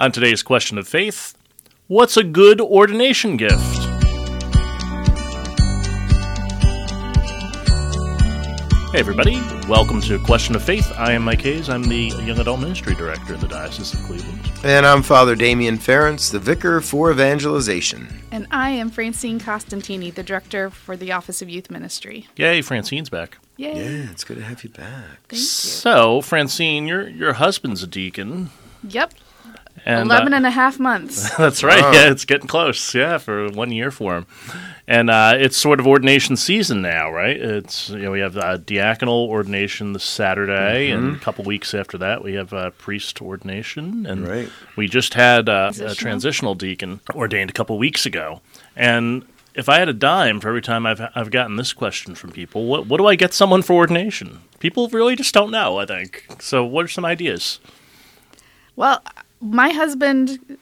On today's question of faith, what's a good ordination gift? Hey, everybody. Welcome to Question of Faith. I am Mike Hayes. I'm the Young Adult Ministry Director in the Diocese of Cleveland. And I'm Father Damien Ference, the Vicar for Evangelization. And I am Francine Costantini, the Director for the Office of Youth Ministry. Yay, Francine's back. Yay. Yeah, it's good to have you back. Thank you. So, Francine, your your husband's a deacon. Yep. And, Eleven uh, and a half months. That's right. Wow. Yeah, it's getting close. Yeah, for one year for him, and uh, it's sort of ordination season now, right? It's you know we have uh, diaconal ordination this Saturday, and a couple weeks after that we have uh, priest ordination, and Right. we just had uh, a Transitional. transitional deacon ordained a couple weeks ago, and. If I had a dime for every time I've I've gotten this question from people, what what do I get someone for ordination? People really just don't know. I think so. What are some ideas? Well, my husband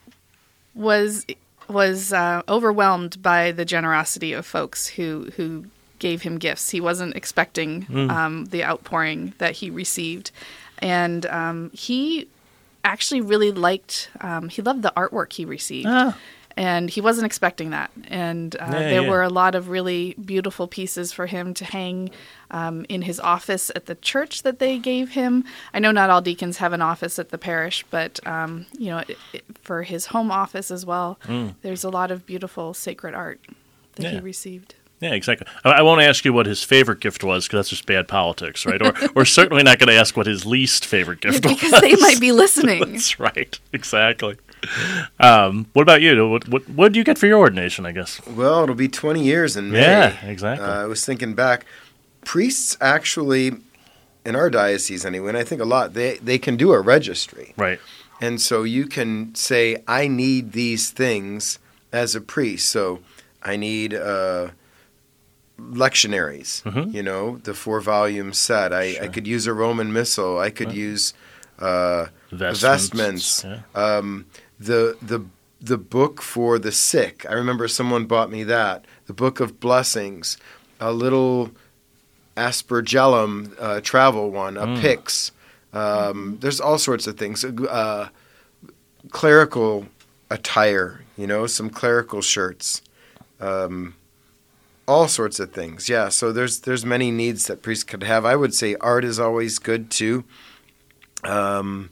was was uh, overwhelmed by the generosity of folks who who gave him gifts. He wasn't expecting um, the outpouring that he received, and um, he actually really liked. Um, he loved the artwork he received. Ah. And he wasn't expecting that. And uh, Yeah, there yeah. were a lot of really beautiful pieces for him to hang um, in his office at the church that they gave him. I know not all deacons have an office at the parish, but um, you know, it, it, for his home office as well, there's a lot of beautiful sacred art that he received. Yeah, exactly. I, I won't ask you what his favorite gift was because that's just bad politics, right? Or we're certainly not going to ask what his least favorite gift was. because they might be listening. That's right. Exactly. Um, what about you? What, what what did you get for your ordination? I guess. Well, it'll be 20 years in May. Yeah, exactly. Uh, I was thinking back. Priests actually, in our diocese anyway, and I think a lot, they, they can do a registry. Right. And so you can say, I need these things as a priest. So I need uh, lectionaries, Mhm. you know, the four volume set. I, I could use a Roman missal. I could Right. use uh, Vestments. vestments. Yeah. Um, the the the book for the sick. I remember someone bought me that. The book of blessings, a little aspergillum uh, travel one, a Mm. pyx. Um, there's all sorts of things. Uh, clerical attire, you know, some clerical shirts. Um, all sorts of things. Yeah, so there's there's many needs that priests could have. I would say art is always good too. Um,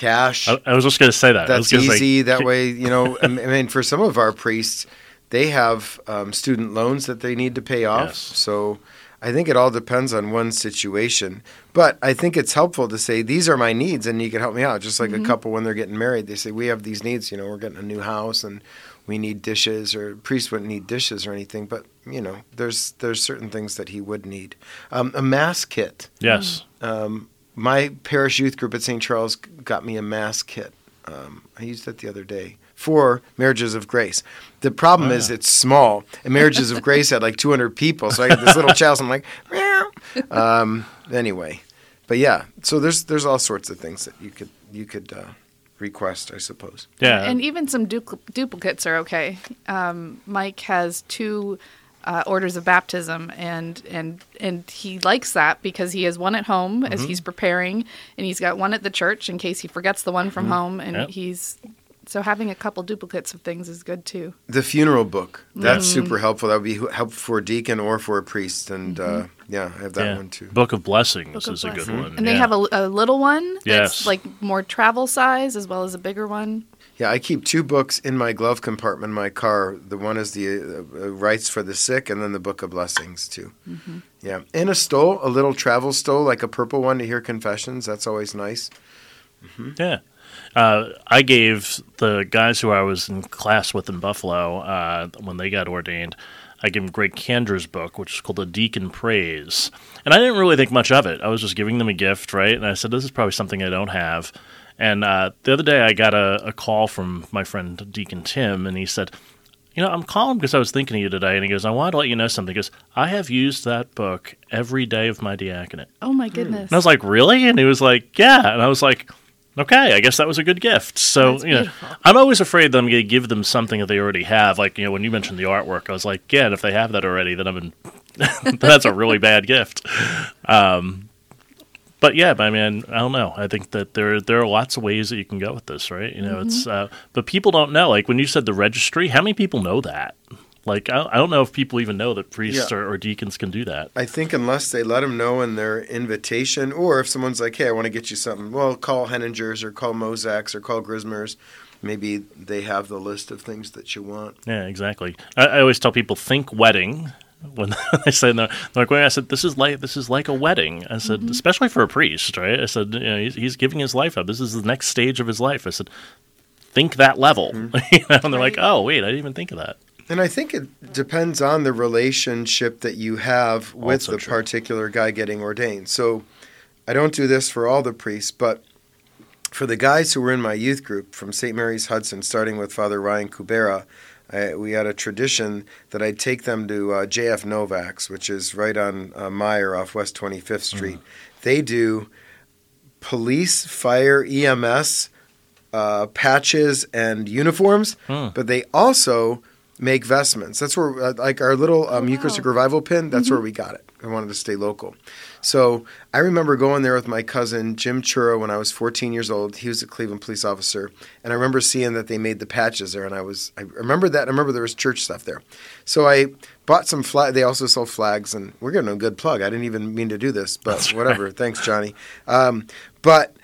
cash I, I was just going to say that. I was that's gonna say- easy. that way, you know. I mean, for some of our priests, they have um, student loans that they need to pay off. Yes. So I think it all depends on one situation. But I think it's helpful to say these are my needs, and you can help me out. Just like a couple when they're getting married, they say we have these needs. You know, we're getting a new house and we need dishes, or priest wouldn't need dishes or anything. But you know, there's there's certain things that he would need. Um, a mass kit. Yes. Um, my parish youth group at St. Charles got me a mass kit. Um, I used it the other day for Marriages of Grace. The problem Oh, is it's small, and Marriages of Grace had like 200 people, so I got this little chalice. I'm like, meow. Um, anyway, but yeah, so there's there's all sorts of things that you could you could uh, request, I suppose. Yeah. And even some dupl- duplicates are okay. Um, Mike has two uh, orders of baptism, and and and he likes that because he has one at home Mm-hmm. as he's preparing, and he's got one at the church in case he forgets the one from home, and Yep. he's so having a couple duplicates of things is good too. The funeral book that's Mm. super helpful. That would be helpful for a deacon or for a priest, and uh, Mm-hmm. yeah, I have that yeah. one too. Book of Blessings Book of is a good one. And they have a, a little one that's Yes. like more travel size as well as a bigger one. Yeah, I keep two books in my glove compartment in my car. The one is the uh, uh, rites for the sick, and then the Book of Blessings too. Yeah, in a stole, a little travel stole, like a purple one to hear confessions. That's always nice. Yeah. Uh, I gave the guys who I was in class with in Buffalo uh, when they got ordained. I gave them Greg Kandra's book, which is called The Deacon Prays, and I didn't really think much of it. I was just giving them a gift, right? And I said, "This is probably something I don't have." And uh, the other day, I got a, a call from my friend Deacon Tim, and he said, "You know, I'm calling because I was thinking of you today." And he goes, "I wanted to let you know something." He goes, "I have used that book every day of my diaconate." Oh my goodness! And I was like, "Really?" And he was like, "Yeah." And I was like, "Okay, I guess that was a good gift." So, That's you know, beautiful. I'm always afraid that I'm going to give them something that they already have. Like, you know, when you mentioned the artwork, I was like, "Yeah, and if they have that already, then I'm in." that's a really bad gift. Um, but yeah, I mean, I don't know. I think that there there are lots of ways that you can go with this, right? You know, Mm-hmm. it's uh, but people don't know. Like when you said the registry, how many people know that? Like I, I don't know if people even know that priests Yeah. or, or deacons can do that. I think unless they let them know in their invitation, or if someone's like, "Hey, I want to get you something," well, call Henninger's or call Mosack's or call Grismer's. Maybe they have the list of things that you want. Yeah, exactly. I, I always tell people think wedding when I say no. they're Like when I said this is like this is like a wedding. I said mm-hmm. especially for a priest, right? I said you know, he's, he's giving his life up. This is the next stage of his life. I said think that level, mm-hmm. you know? and they're like, oh wait, I didn't even think of that. And I think it depends on the relationship that you have with Also the true. particular guy getting ordained. So I don't do this for all the priests, but for the guys who were in my youth group from St. Mary's Hudson, starting with Father Ryan Kubera, I, we had a tradition that I'd take them to uh, JF Novak's, which is right on uh, Meyer off West 25th Street. They do police, fire, EMS, uh, patches, and uniforms, Hmm. but they also make vestments. That's where, uh, like our little um, Oh, wow. Eucharistic Revival pin, that's where we got it. I wanted to stay local. So I remember going there with my cousin Jim Churro when I was 14 years old. He was a Cleveland police officer, and I remember seeing that they made the patches there, and I was I remember that. I remember there was church stuff there, so I bought some flag. They also sell flags, and we're getting a good plug. I didn't even mean to do this, but That's whatever. Thanks, Johnny. Um, but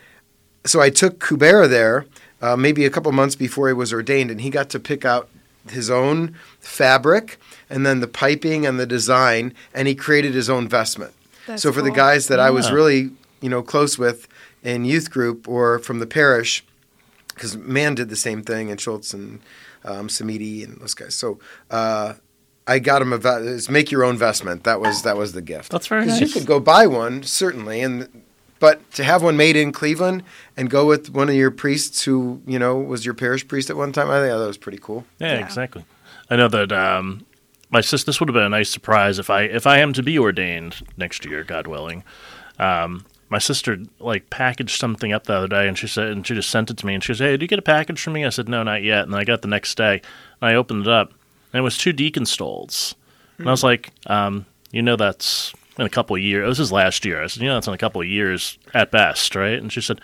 so I took Kubera there, uh, maybe a couple months before he was ordained, and he got to pick out his own fabric and then the piping and the design, and he created his own vestment. That's so for the guys that I was really, you know, close with in youth group or from the parish, because Man did the same thing, and Schultz and um, Samiti and those guys. So uh, I got him a ve- make your own vestment. That was that was the gift. That's very Because nice. you could go buy one certainly, and but to have one made in Cleveland and go with one of your priests who you know was your parish priest at one time, I think that was pretty cool. Yeah, Yeah. exactly. I know that um, my sister. This would have been a nice surprise if I if I am to be ordained next year, God willing. Um, my sister like packaged something up the other day, and she said, and she just sent it to me, and she said, "Hey, did you get a package from me?" I said, "No, not yet." And I got the next day, and I opened it up, and it was two deacon stoles, and I was like, um, "You know, that's in a couple of years. This is last year." I said, "You know, that's in a couple of years at best, right?" And she said,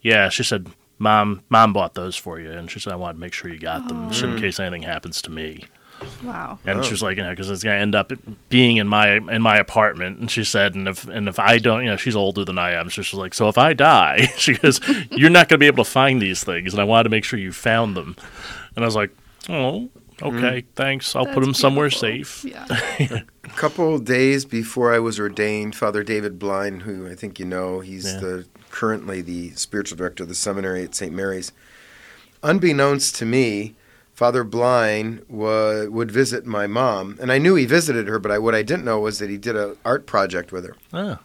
"Yeah." She said, "Mom, mom bought those for you," and she said, "I want to make sure you got them, just in oh. case anything happens to me." Wow. And Oh. she was like, you know, because it's gonna end up being in my in my apartment. And she said, and if and if I don't, you know, she's older than I am, so she's like, so if I die, she goes, you're not gonna be able to find these things, and I wanted to make sure you found them. And I was like, oh, okay, mm-hmm. thanks. I'll put That's them somewhere beautiful. safe. Yeah. A couple days before I was ordained, Father David Blind, who I think you know, he's Yeah. the currently the spiritual director of the seminary at St. Mary's. Unbeknownst to me, Father Blind wa- would visit my mom, and I knew he visited her, but I, what I didn't know was that he did an art project with her. Oh,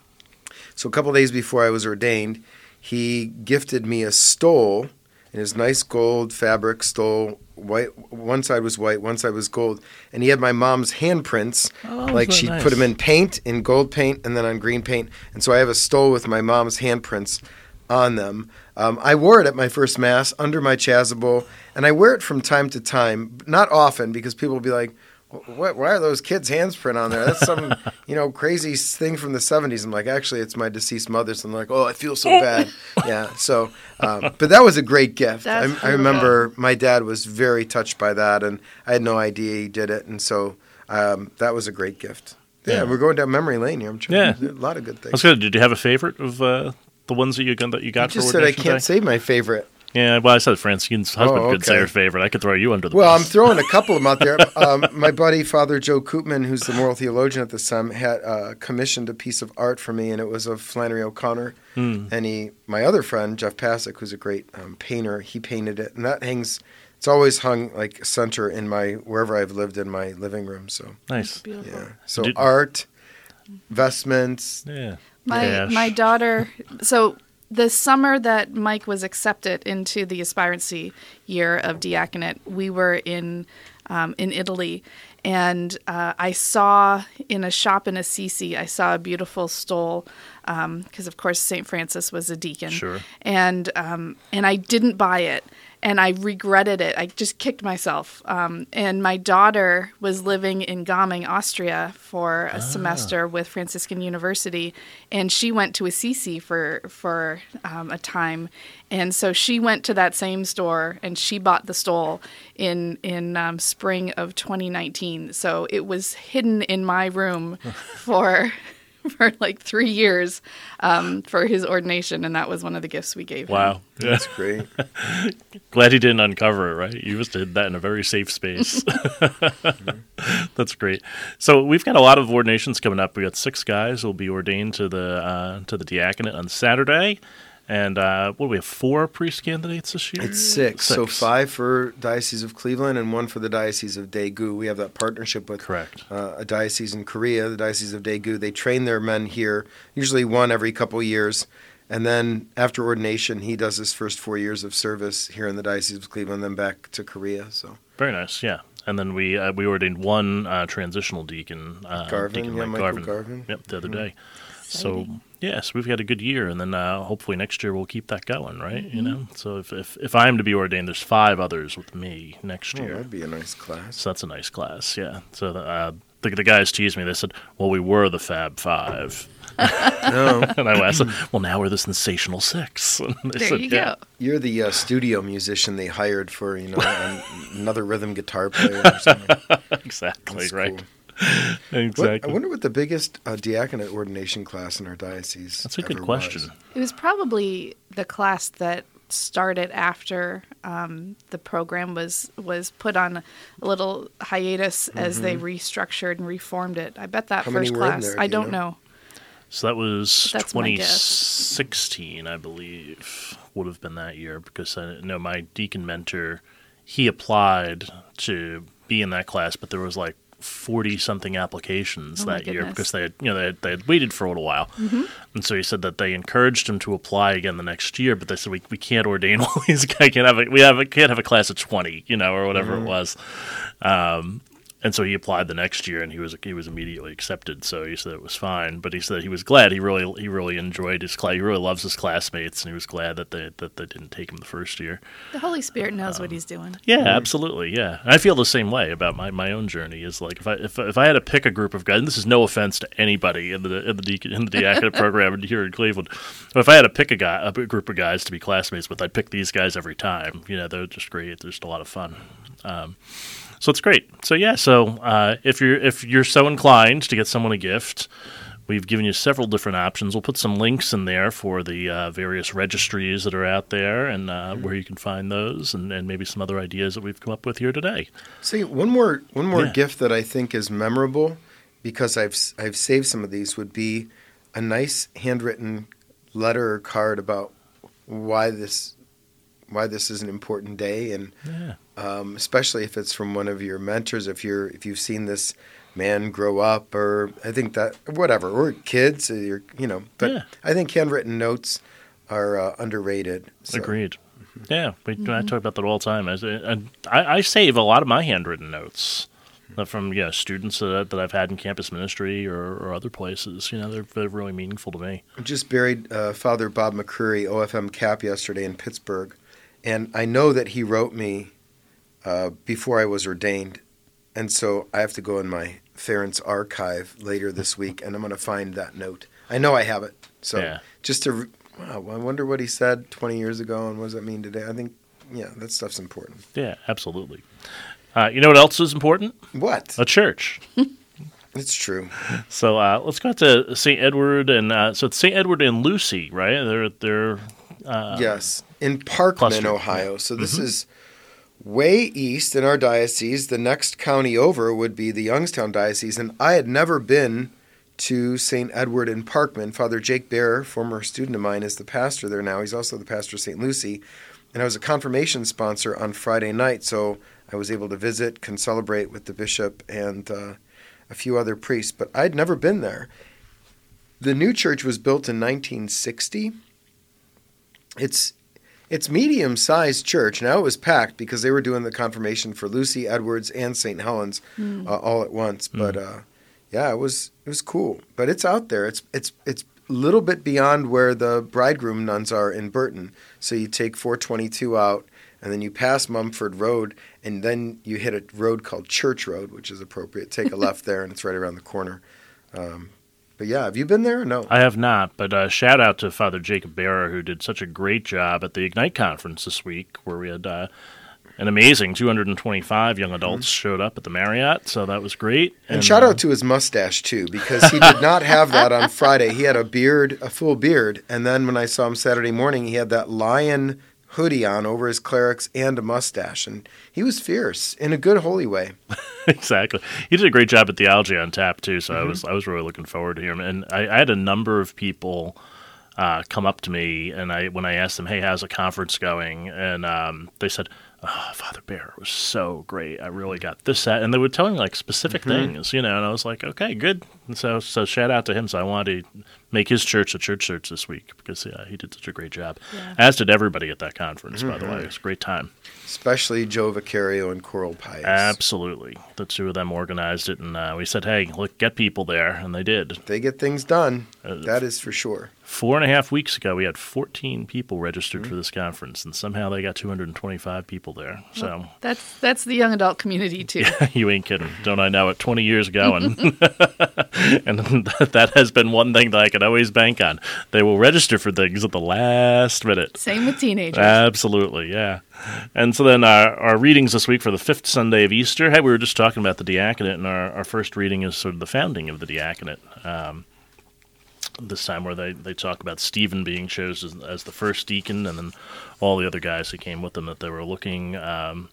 So a couple days before I was ordained, he gifted me a stole in his nice gold fabric stole. White, one side was white, one side was gold, and he had my mom's handprints. Oh, like she that put them in paint, in gold paint, and then on green paint. And so I have a stole with my mom's handprints on them. Um, I wore it at my first mass under my chasuble, and I wear it from time to time, not often, because people will be like, what, why are those kids' hands print on there? That's some, you know, crazy thing from the 70s. I'm like, actually, it's my deceased mother's. I'm like, oh, I feel so bad. Yeah. So, um, but that was a great gift. I, I remember my dad was very touched by that, and I had no idea he did it. And so um, that was a great gift. Yeah, Yeah. we're going down memory lane here. I'm trying Yeah. a lot of good things. was good. Did you have a favorite of uh, the ones that you got that you I got just for said I can't day? say my favorite. Yeah, well, I said Francine's husband Oh, could say her favorite. I could throw you under the Well, I'm throwing a couple of them out there. Um, my buddy Father Joe Koopman, who's the moral theologian at the time, had uh, commissioned a piece of art for me, and it was of Flannery O'Connor. Hmm. And he, my other friend Jeff Pasick, who's a great um, painter, he painted it, and that hangs. It's always hung like center in my wherever I've lived in my living room. So nice. Beautiful. yeah, so Did- art, vestments. Yeah. My Cash. my daughter. So the summer that Mike was accepted into the aspirancy year of diaconate, we were in um, in Italy, and uh, I saw in a shop in Assisi, I saw a beautiful stole because of course Saint Francis was a deacon. Sure. And um, and I didn't buy it. and I regretted it. I just kicked myself. Um, and my daughter was living in Gaming, Austria, for a semester with Franciscan University, and she went to Assisi for for um, a time, and so she went to that same store and she bought the stole in in um, spring of 2019. So it was hidden in my room for for like three years um, for his ordination, and that was one of the gifts we gave him. Wow. That's great. Glad he didn't uncover it, right? You just did that in a very safe space. That's great. So we've got a lot of ordinations coming up. We got six guys who will be ordained to the uh, to the diaconate on Saturday, and uh, what do we have? Four priest candidates this year. It's six. So five for Diocese of Cleveland and one for the Diocese of Daegu. We have that partnership with Correct. uh, a diocese in Korea, the Diocese of Daegu. They train their men here, usually one every couple years. And then after ordination, he does his first four years of service here in the Diocese of Cleveland, then back to Korea. So Very nice. Yeah. And then we uh, we ordained one uh, transitional deacon, uh, Garvin, Deacon yeah, Mike Michael Garvin. Garvin. Yep, the other day. So Exciting. Yes, we've had a good year, and then uh, hopefully next year we'll keep that going, right? Mm-hmm. You know. So if, if if I am to be ordained, there's five others with me next oh, year. that'd be a nice class. So that's a nice class, yeah. So uh, the the guys teased me. They said, "Well, we were the Fab Five. No, and I said, "Well, now we're the Sensational Six. And they There said, you "Yeah, go. you're the uh, studio musician they hired for you know an, another rhythm guitar player. Or something. Exactly That's right. cool. What, I wonder what the biggest uh, diaconate ordination class in our diocese. That's a good question. was. It was probably the class that started after um, the program was was put on a little hiatus as they restructured and reformed it. I bet that Mm-hmm. How first class. there, I you don't know? know. So that was That's 2016, I believe, would have been that year because I know my deacon mentor, he applied to be in that class, but there was like 40 something applications Oh that year because they had, you know, they had, they had waited for a little while. And so he said that they encouraged him to apply again the next year, but they said we, we can't ordain all these guys. Can't have a, we have a, can't have a class of 20, you know, or whatever it was. Um, and so he applied the next year, and he was he was immediately accepted. So he said it was fine, but he said he was glad. He really he really enjoyed his class. He really loves his classmates, and he was glad that they that they didn't take him the first year. The Holy Spirit knows Um, what He's doing. Yeah, absolutely. Yeah, I feel the same way about my, my own journey. Is like if I if, if I had to pick a group of guys, and this is no offense to anybody in the in the deacon, in the diaconate program here in Cleveland, but if I had to pick a guy a group of guys to be classmates with, I'd pick these guys every time. You know, they're just great. They're just a lot of fun. Um, so it's great. So yeah, so uh, if you're if you're so inclined to get someone a gift. We've given you several different options. We'll put some links in there for the uh, various registries that are out there and uh, where you can find those, and, and maybe some other ideas that we've come up with here today. See, one more one more Yeah. gift that I think is memorable because I've I've saved some of these would be a nice handwritten letter or card about why this why this is an important day and Yeah. um, especially if it's from one of your mentors if you're if you've seen this man grow up or I think that whatever or kids or you're, you know but Yeah. I think handwritten notes are uh, underrated so. Agreed. Yeah, we I talk about that all the time. I, I, I save a lot of my handwritten notes uh, from yeah students that, that I've had in campus ministry or, or other places. You know, they're, they're really meaningful to me. I just buried uh, Father Bob McCreary, OFM cap, yesterday in Pittsburgh, and I know that he wrote me uh, before I was ordained, and so I have to go in my Ference archive later this week, and I'm going to find that note. I know I have it, so Yeah. just to re- wow, I wonder what he said 20 years ago, and what does that mean today? I think yeah, that stuff's important. Yeah, absolutely. Uh, you know what else is important? What? A church. It's true. So uh, let's go to St. Edward and uh, so it's St. Edward and Lucy, right? They're they're uh, yes, in Parkman, cluster, Ohio. So this is way east in our diocese. The next county over would be the Youngstown diocese, and I had never been to St. Edward in Parkman. Father Jake Bear, former student of mine, is the pastor there now. He's also the pastor of St. Lucy, and I was a confirmation sponsor on Friday night, so I was able to visit, can celebrate with the bishop and uh, a few other priests. But I'd never been there. The new church was built in 1960. It's it's medium sized church. Now it was packed because they were doing the confirmation for Lucy Edwards and St. Helens uh, all at once. But uh, yeah, it was it was cool. But it's out there. It's it's it's a little bit beyond where the bridegroom nuns are in Burton. So you take 422 out, and then you pass Mumford Road, and then you hit a road called Church Road, which is appropriate. Take a left there, and it's right around the corner. Um, but yeah, have you been there no? I have not, but uh, shout out to Father Jacob Bearer, who did such a great job at the Ignite conference this week, where we had uh, an amazing 225 young adults showed up at the Marriott, so that was great. And, shout uh, out to his mustache too, because he did not have that on Friday. He had a beard, a full beard, and then when I saw him Saturday morning, he had that lion hoodie on over his clerics and a mustache, and he was fierce in a good holy way. exactly. He did a great job at Theology on Tap too, so I was I was really looking forward to him. And I, I had a number of people uh, come up to me, and I when I asked them, "Hey, how's the conference going?" and um, they said. Oh, Father Bear was so great. I really got this, that, and they were telling like specific things, you know. And I was like, okay, good. And so, so shout out to him. So I wanted to make his church a church church this week because yeah, he did such a great job. Yeah. As did everybody at that conference, by the way. It was a great time. Especially Joe Vicario and Coral Pies. Absolutely. The two of them organized it, and uh, we said, hey, look, get people there, and they did. They get things done. Uh, that is for sure. Four and a half weeks ago, we had 14 people registered for this conference, and somehow they got 225 people there. So That's that's the young adult community too. Yeah, you ain't kidding. Don't I know it? 20 years ago, and, and that has been one thing that I can always bank on. They will register for things at the last minute. Same with teenagers. Absolutely, yeah. And so then our, our readings this week for the fifth Sunday of Easter. Hey, we were just talking about the diaconate, and our, our first reading is sort of the founding of the diaconate. Um, this time, where they, they talk about Stephen being chosen as, the first deacon, and then all the other guys who came with him that they were looking. Um,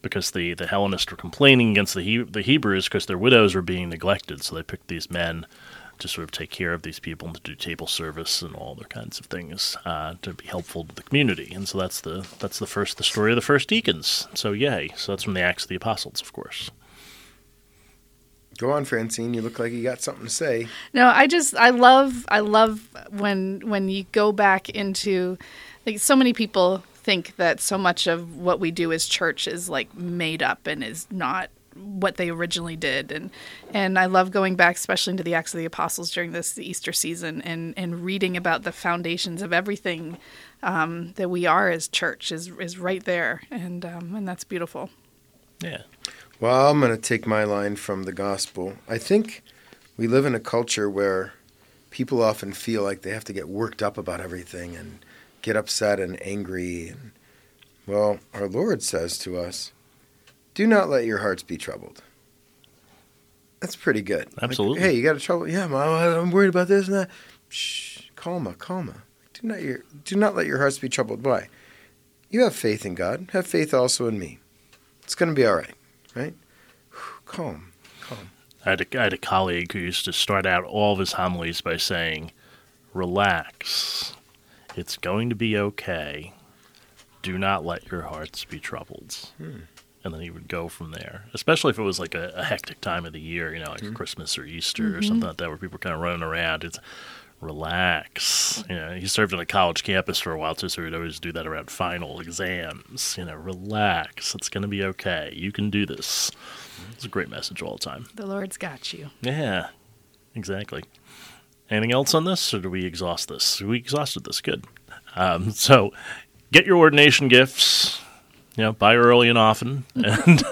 because the, the Hellenists were complaining against the he- the Hebrews because their widows were being neglected, so they picked these men to sort of take care of these people and to do table service and all other kinds of things uh, to be helpful to the community. And so that's the that's the first the story of the first deacons. So yay! So that's from the Acts of the Apostles, of course. Go on, Francine. You look like you got something to say. No, I just I love I love when when you go back into like so many people think that so much of what we do as church is like made up and is not what they originally did and and I love going back especially into the Acts of the Apostles during this Easter season and and reading about the foundations of everything um, that we are as church is is right there and um, and that's beautiful. Yeah. Well, I'm going to take my line from the gospel. I think we live in a culture where people often feel like they have to get worked up about everything and get upset and angry. And, well, our Lord says to us, do not let your hearts be troubled. That's pretty good. Like, Absolutely. hey, you got a trouble? Yeah, Mom, I'm worried about this and that. Shh, calma, calma. Do not, your, do not let your hearts be troubled. Why? You have faith in God. Have faith also in me. It's going to be all right, right? Calm, calm. I had, a, I had a colleague who used to start out all of his homilies by saying, Relax. It's going to be okay. Do not let your hearts be troubled. Hmm. And then he would go from there, especially if it was like a, a hectic time of the year, you know, like mm-hmm. Christmas or Easter or mm-hmm. something like that, where people are kind of running around. It's relax. You know, he served on a college campus for a while too, so he'd always do that around final exams. You know, relax. It's going to be okay. You can do this. Mm-hmm. It's a great message all the time. The Lord's got you. Yeah, exactly. Anything else on this, or do we exhaust this? We exhausted this. Good. Um, so, get your ordination gifts. You know, buy early and often, and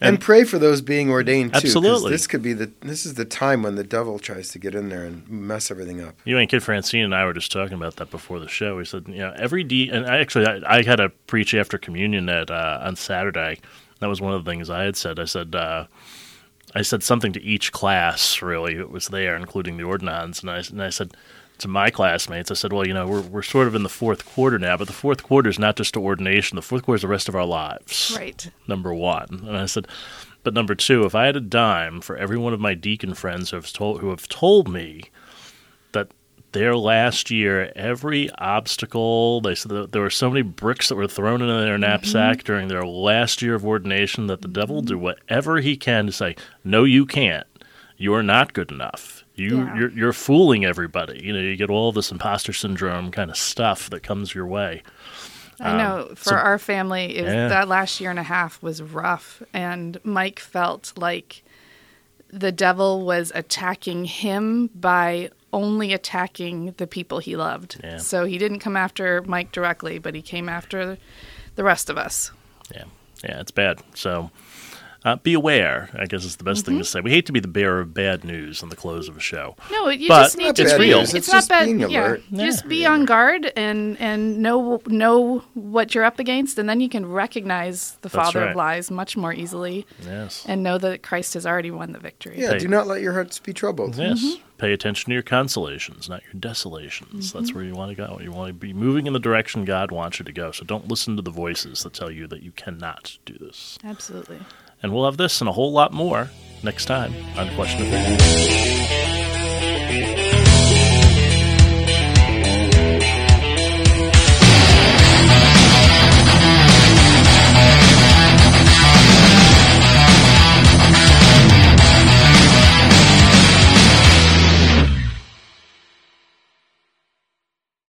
And, pray for those being ordained too. Absolutely. This could be the this is the time when the devil tries to get in there and mess everything up. you and Kid Francine and I were just talking about that before the show. We said, you know, every D, and I actually I, I had to preach after communion at uh, on Saturday. That was one of the things I had said. I said. Uh, I said something to each class, really, that was there, including the ordinands, and I, and I said to my classmates, I said, well, you know, we're, we're sort of in the fourth quarter now, but the fourth quarter is not just to ordination. The fourth quarter is the rest of our lives. Right. Number one. And I said, but number two, if I had a dime for every one of my deacon friends who have told, who have told me that their last year, every obstacle, they said that there were so many bricks that were thrown into their mm-hmm. knapsack during their last year of ordination that the devil will do mm-hmm. whatever he can to say, no, you can't. You're not good enough. You, Yeah. you're, you're fooling everybody. You know, you get all this imposter syndrome kind of stuff that comes your way. I know um, for so- our family, it was, Yeah. that last year and a half was rough, and Mike felt like the devil was attacking him by only attacking the people he loved. Yeah. So he didn't come after Mike directly, but he came after the rest of us. Yeah, yeah, it's bad. So uh, be aware. I guess is the best Mm-hmm. thing to say. We hate to be the bearer of bad news in the close of a show. No, you But just need to it's be. real. It's, it's not just bad. being yeah, alert. just be on guard and and know know what you're up against, and then you can recognize the That's father right. of lies much more easily, Yes. and know that Christ has already won the victory. Yeah, Hey. do not let your hearts be troubled. Yes. Mm-hmm. Pay attention to your consolations, not your desolations. That's where you want to go. You want to be moving in the direction God wants you to go. So don't listen to the voices that tell you that you cannot do this. Absolutely. And we'll have this and a whole lot more next time on Question of Faith.